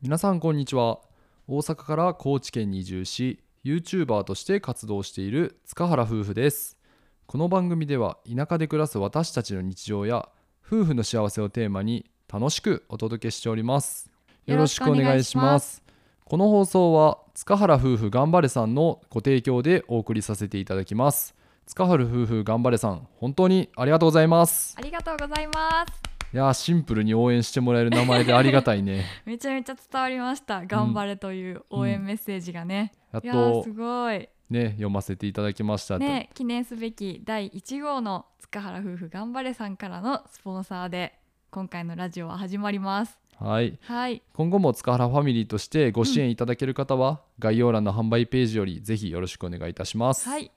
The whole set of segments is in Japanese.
皆さんこんにちは。大阪から高知県に移住し YouTuber として活動している塚原夫婦です。この番組では田舎で暮らす私たちの日常や夫婦の幸せをテーマに楽しくお届けしております。よろしくお願いします。この放送は塚原夫婦頑張れさんのご提供でお送りさせていただきます。塚原夫婦頑張れさん本当にありがとうございます。ありがとうございます。いやーシンプルに応援してもらえる名前でありがたいね。めちゃめちゃ伝わりました。頑張れという応援メッセージがね、やっいやーとすごい。ね読ませていただきました。とね記念すべき第1号の塚原夫婦頑張れさんからのスポンサーで今回のラジオは始まります。はい。はい。今後も塚原ファミリーとしてご支援いただける方は、概要欄の販売ページよりぜひよろしくお願いいたします。はい。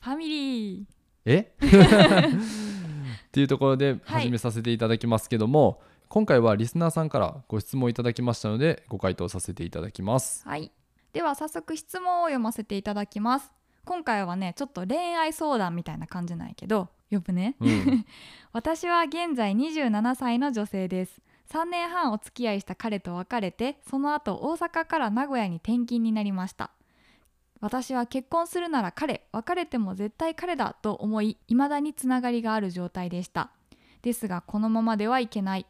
ファミリー。え？っていうところで始めさせていただきますけども、今回はリスナーさんからご質問いただきましたのでご回答させていただきます。はい。では早速質問を読ませていただきます。今回はねちょっと恋愛相談みたいな感じなんやけど呼ぶね。うん、私は現在27歳の女性です。3年半お付き合いした彼と別れてその後大阪から名古屋に転勤になりました私は結婚するなら彼別れても絶対彼だと思い未だにつながりがある状態でした。ですがこのままではいけない。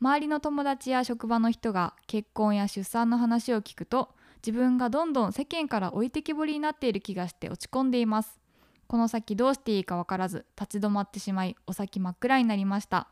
周りの友達や職場の人が結婚や出産の話を聞くと自分がどんどん世間から置いてきぼりになっている気がして落ち込んでいます。この先どうしていいか分からず立ち止まってしまいお先真っ暗になりました。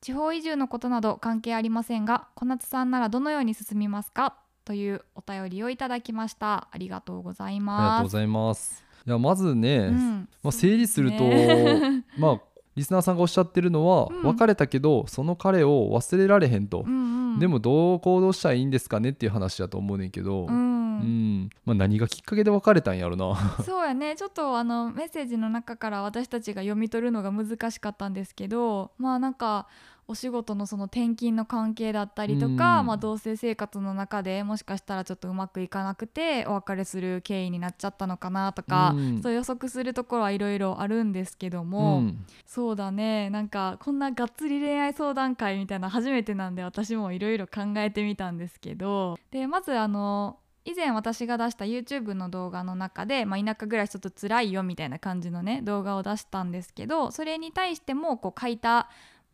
地方移住のことなど関係ありませんが小夏さんならどのように進みますか？というお便りをいただきました。ありがとうございありがとうますございます。いやまずね、うん。まあ、整理すると、ね。まあリスナーさんがおっしゃってるのは、うん。別れたけどその彼を忘れられへんと、うんうん。でもどう行動したらいいんですかねっていう話だと思うねんけど、ううんん。まあ、何がきっかけで別れたんやろな。そうやね。ちょっとあのメッセージの中から私たちが読み取るのが難しかったんですけどまあなんかお仕事のその転勤の関係だったりとか、うん。まあ、同棲生活の中でもしかしたらちょっとうまくいかなくてお別れする経緯になっちゃったのかなとか、うん。そう予測するところはいろいろあるんですけどうも、ん。そうだね。なんかこんながっつり恋愛相談会みたいな初めてなんで私もいろいろ考えてみたんですけどでまずあの以前私が出した YouTube の動画の中で、まあ、田舎暮らしちょっと辛いよみたいな感じのね動画を出したんですけどそれに対してもこう書いた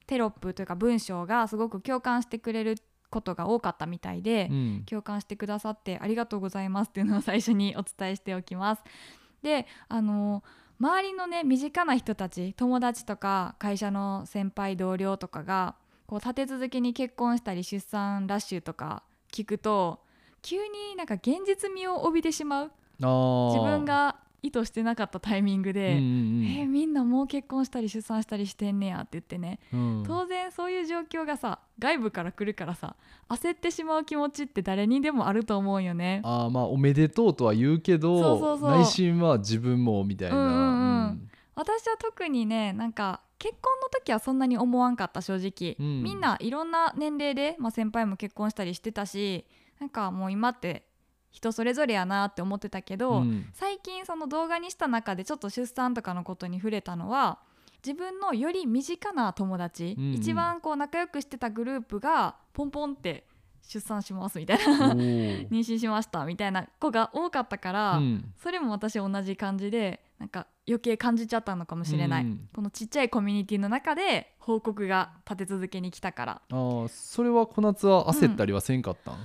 テロップというか文章がすごく共感してくれることが多かったみたいで、うん。共感してくださってありがとうございますっていうのを最初にお伝えしておきます。であの周りのね身近な人たち友達とか会社の先輩同僚とかがこう立て続けに結婚したり出産ラッシュとか聞くと急になんか現実味を帯びてしまう。自分が意図してなかったタイミングうんで、うん。えーみんなもう結婚したり出産したりしてんねやって言ってね。うん。当然そういう状況がさ外部から来るからさ焦ってしまう気持ちって誰にでもあると思うよね。あーまあおめでとうとは言うけど内心は自分もみたいな、うんうんうん。私は特にねなんか結婚の時はそんなに思わんかった正直、うん。みんないろんな年齢で、まあ、先輩も結婚したりしてたしなんかもう今って人それぞれやなって思ってたけど、うん。最近その動画にした中でちょっと出産とかのことに触れたのは自分のより身近な友達、うんうん。一番こう仲良くしてたグループがポンポンって出産しますみたいおなー。妊娠しましたみたいな子が多かったから、うん。それも私同じ感じでなんか余計感じちゃったのかもしれない、うん。このちっちゃいコミュニティの中で報告が立て続けに来たから。あーそれは小夏は焦ったりはせんかったん、焦っ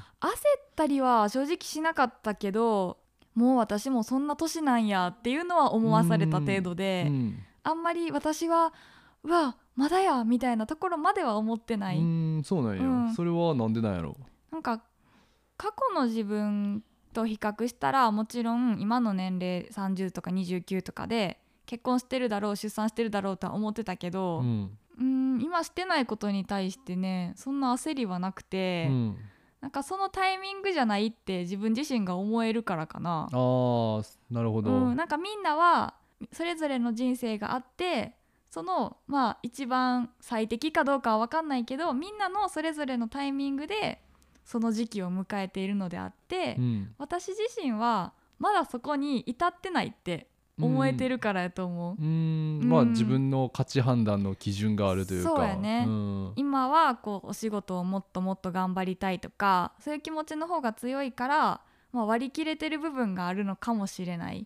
たりは正直しなかったけどもう私もそんな年なんやっていうのは思わされた程度で、うん。あんまり私はうわまだやみたいなところまでは思ってない、うんそうなんや、うん。それはなんでなんやろ？なんか過去の自分と比較したらもちろん今の年齢30とか29とかで結婚してるだろう出産してるだろうとは思ってたけど、うん。うん今してないことに対してねそんな焦りはなくて、うん、なんかそのタイミングじゃないって自分自身が思えるからかな。あーなるほど、うん、なんかみんなはそれぞれの人生があってそのまあ一番最適かどうかは分かんないけどみんなのそれぞれのタイミングでその時期を迎えているのであって、うん。私自身はまだそこに至ってないって思えてるからやと思う、うーん。うん。まあ自分の価値判断の基準があるというか。そうやね。ん。今はこうお仕事をもっともっと頑張りたいとかそういう気持ちの方が強いから、まあ、割り切れてる部分があるのかもしれない、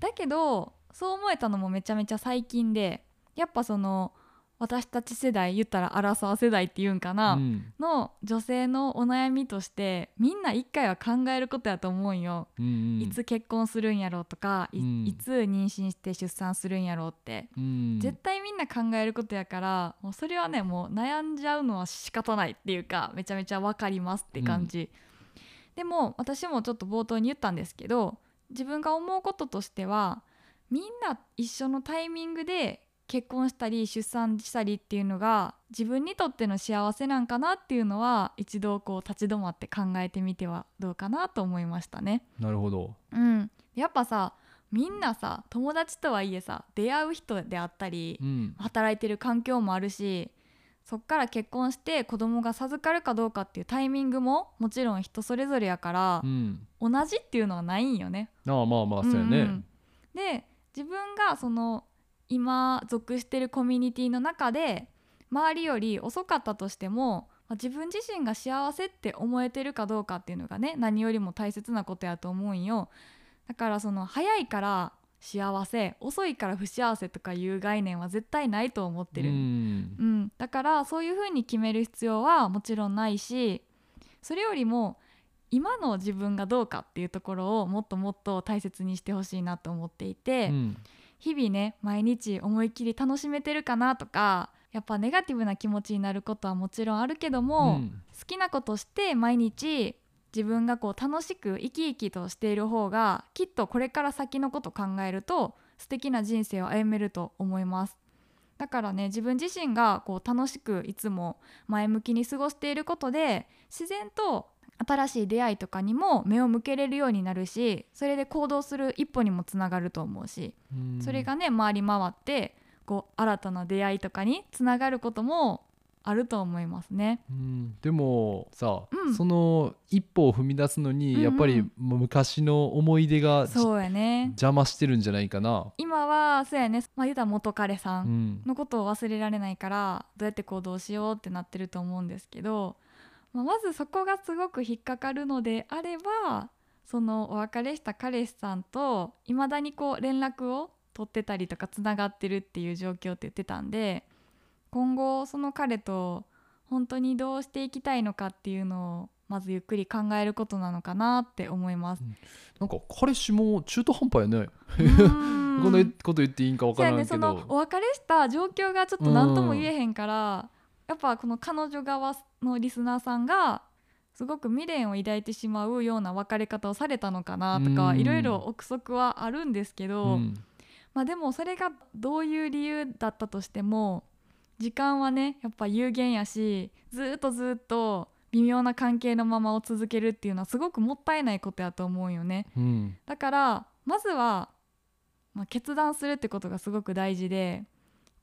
だけどそう思えたのもめちゃめちゃ最近でやっぱその私たち世代言ったらアラサー世代っていうんかな、うん。の女性のお悩みとしてみんな一回は考えることやと思うんよ、うんうん。いつ結婚するんやろうとかい,、うん。いつ妊娠して出産するんやろうって、うん。絶対みんな考えることやからもうそれはねもう悩んじゃうのは仕方ないっていうかめちゃめちゃ分かりますって感じ、でも私もちょっと冒頭に言ったんですけど自分が思うこととしてはみんな一緒のタイミングで結婚したり出産したりっていうのが自分にとっての幸せなんかなっていうのは一度こう立ち止まって考えてみてはどうかなと思いましたね。なるほど。うん、やっぱさみんなさ友達とはいえさ出会う人であったりうん。働いてる環境もあるしそっから結婚して子供が授かるかどうかっていうタイミングももちろん人それぞれやからう、ん。同じっていうのはないんよね。ああまあまあそうやね、んん。で自分がその今属してるコミュニティの中で周りより遅かったとしてもまあ自分自身が幸せって思えてるかどうかっていうのがね何よりも大切なことやと思うんよ。だからその早いから幸せ遅いから不幸せとかいう概念は絶対ないと思ってる、うん。うん、だからそういうふうに決める必要はもちろんないしそれよりも今の自分がどうかっていうところをもっともっと大切にしてほしいなと思っていて、うん。日々ね毎日思いっきり楽しめてるかなとかやっぱネガティブな気持ちになることはもちろんあるけども、うん。好きなことして毎日自分がこう楽しく生き生きとしている方がきっとこれから先のこと考えると素敵な人生を歩めると思います。だからね自分自身がこう楽しくいつも前向きに過ごしていることで自然と新しい出会いとかにも目を向けれるようになるしそれで行動する一歩にもつながると思うしうん。それがね回り回ってこう新たな出会いとかにつながることもあると思いますね。うん。でもさ、うん。その一歩を踏み出すのに、うんうん。やっぱり昔の思い出がじそうやね。邪魔してるんじゃないかな。今はそうやね、まあ、言うたら元彼さうんん。のことを忘れられないからどうやって行動しようってなってると思うんですけど、まあ、まずそこがすごく引っかかるのであればそのお別れした彼氏さんといまだにこう連絡を取ってたりとかつながってるっていう状況って言ってたんで今後その彼と本当にどうしていきたいのかっていうのをまずゆっくり考えることなのかなって思います。なんか彼氏も中途半端やね。うん こんなこと言っていいんかわからそうやねそんけど。のお別れした状況がちょっと何とも言えへんから、やっぱこの彼女側のリスナーさんがすごく未練を抱いてしまうような別れ方をされたのかなとかうん。いろいろ憶測はあるんですけど、うん。まあでもそれがどういう理由だったとしても時間はねやっぱ有限やしずーっとずーっと微妙な関係のままを続けるっていうのはすごくもったいないことやと思うよね。うん。だからまずは、まあ、決断するってことがすごく大事で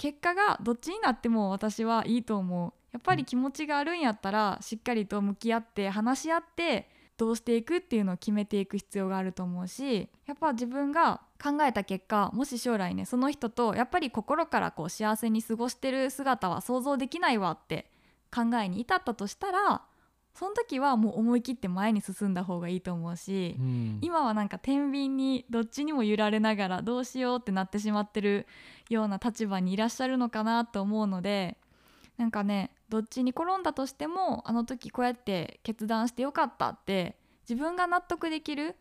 結果がどっちになっても私はいいと思う。やっぱり気持ちがあるんやったらしっかりと向き合って話し合ってどうしていくっていうのを決めていく必要があると思うしやっぱ自分が考えた結果もし将来ねその人とやっぱり心からこう幸せに過ごしてる姿は想像できないわって考えに至ったとしたらその時はもう思い切って前に進んだ方がいいと思うし、うん。今はなんか天秤にどっちにも揺られながらどうしようってなってしまってるような立場にいらっしゃるのかなと思うのでなんかねどっちに転んだとしてもあの時こうやって決断してよかったって自分が納得できる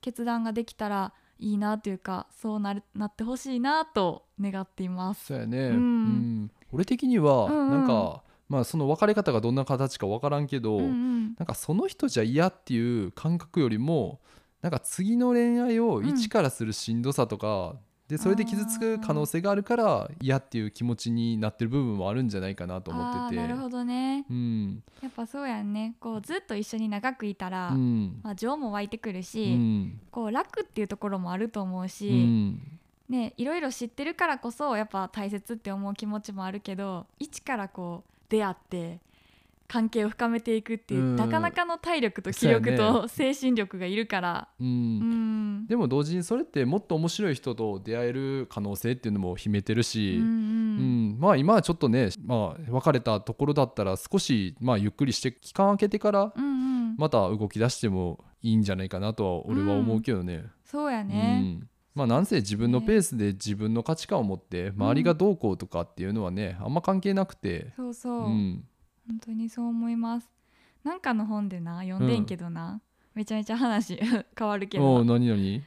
決断ができたらいいなというかそうなるなってほしいなと願っています。そうやね、うん。うん。俺的にはうんうん。なんか、まあその別れ方がどんな形かわからんけど、うんうん。なんかその人じゃ嫌っていう感覚よりもなんか次の恋愛を一からするしんどさとか、でそれで傷つく可能性があるから嫌っていう気持ちになってる部分もあるんじゃないかなと思ってて。なるほどね。うん。やっぱそうやんね。こうずっと一緒に長くいたら、うん。まあ、情も湧いてくるうし、ん。こう楽っていうところもあると思ううし、ん。ね、いろいろ知ってるからこそやっぱ大切って思う気持ちもあるけど一からこう出会って関係を深めていくっていう、うん。なかなかの体力と気力と精神力がいるから。うん。うん。でも同時にそれってもっと面白い人と出会える可能性っていうのも秘めてるし、うんうん。うん。まあ今はちょっとね、まあ、別れたところだったら少し、まあ、ゆっくりして期間空けてからまた動き出してもいいんじゃないかなとは俺は思うけどね。そうやうね、んまあ、なんせ自分のペースで自分の価値観を持って周りがどうこうとかっていうのはねあんま関係なくて、そうそう、うん、本当にそう思います。なんかの本でな読んでんけどな、めちゃめちゃ話 変わるけど何何？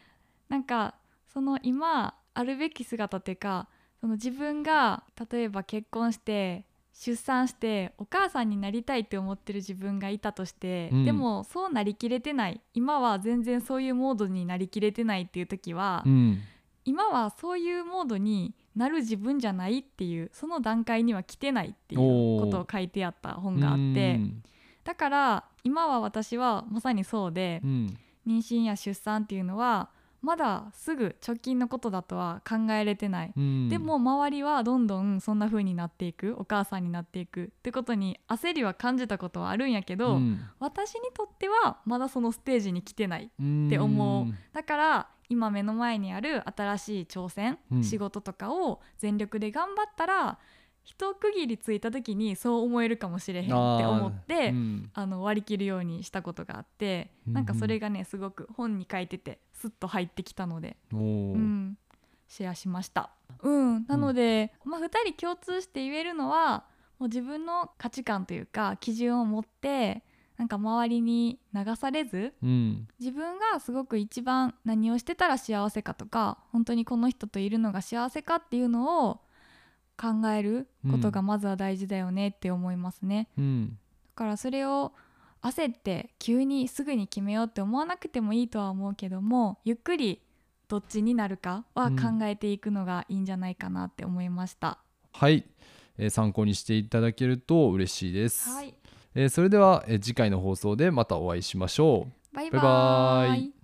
なんかその今あるべき姿っていうかその自分が例えば結婚して出産してお母さんになりたいって思ってる自分がいたとして、うん。でもそうなりきれてない。今は全然そういうモードになりきれてないっていう時は、うん。今はそういうモードになる自分じゃないっていうその段階には来てないっていうことを書いてあった本があってうん。だから今は私はまさにそうでうん。妊娠や出産っていうのはまだすぐ直近のことだとは考えれてない。うん。でも周りはどんどんそんな風になっていく。お母さんになっていくってことに焦りは感じたことはあるんやけど、うん。私にとってはまだそのステージに来てないって思う。だから今目の前にある新しい挑戦、うん。仕事とかを全力で頑張ったら一区切りついた時にそう思えるかもしれへんって思ってうん。あの割り切るようにしたことがあって、うん。うんなんかそれがねすごく本に書いててスッと入ってきたので、うん、シェアしました。うん、なので、まあ、2人共通して言えるのはもう自分の価値観というか基準を持ってなんか周りに流されずうん。自分がすごく一番何をしてたら幸せかとか本当にこの人といるのが幸せかっていうのを考えることがまずは大事だよねって思いますね。うん。だからそれを焦って急にすぐに決めようって思わなくてもいいとは思うけどもゆっくりどっちになるかはうん考えていくのがいいんじゃないかなって思いました。はい、えー参考にしていただけると嬉しいです、はい、えーそれでは、えー次回の放送でまたお会いしましょう。バイバイ。ババイイ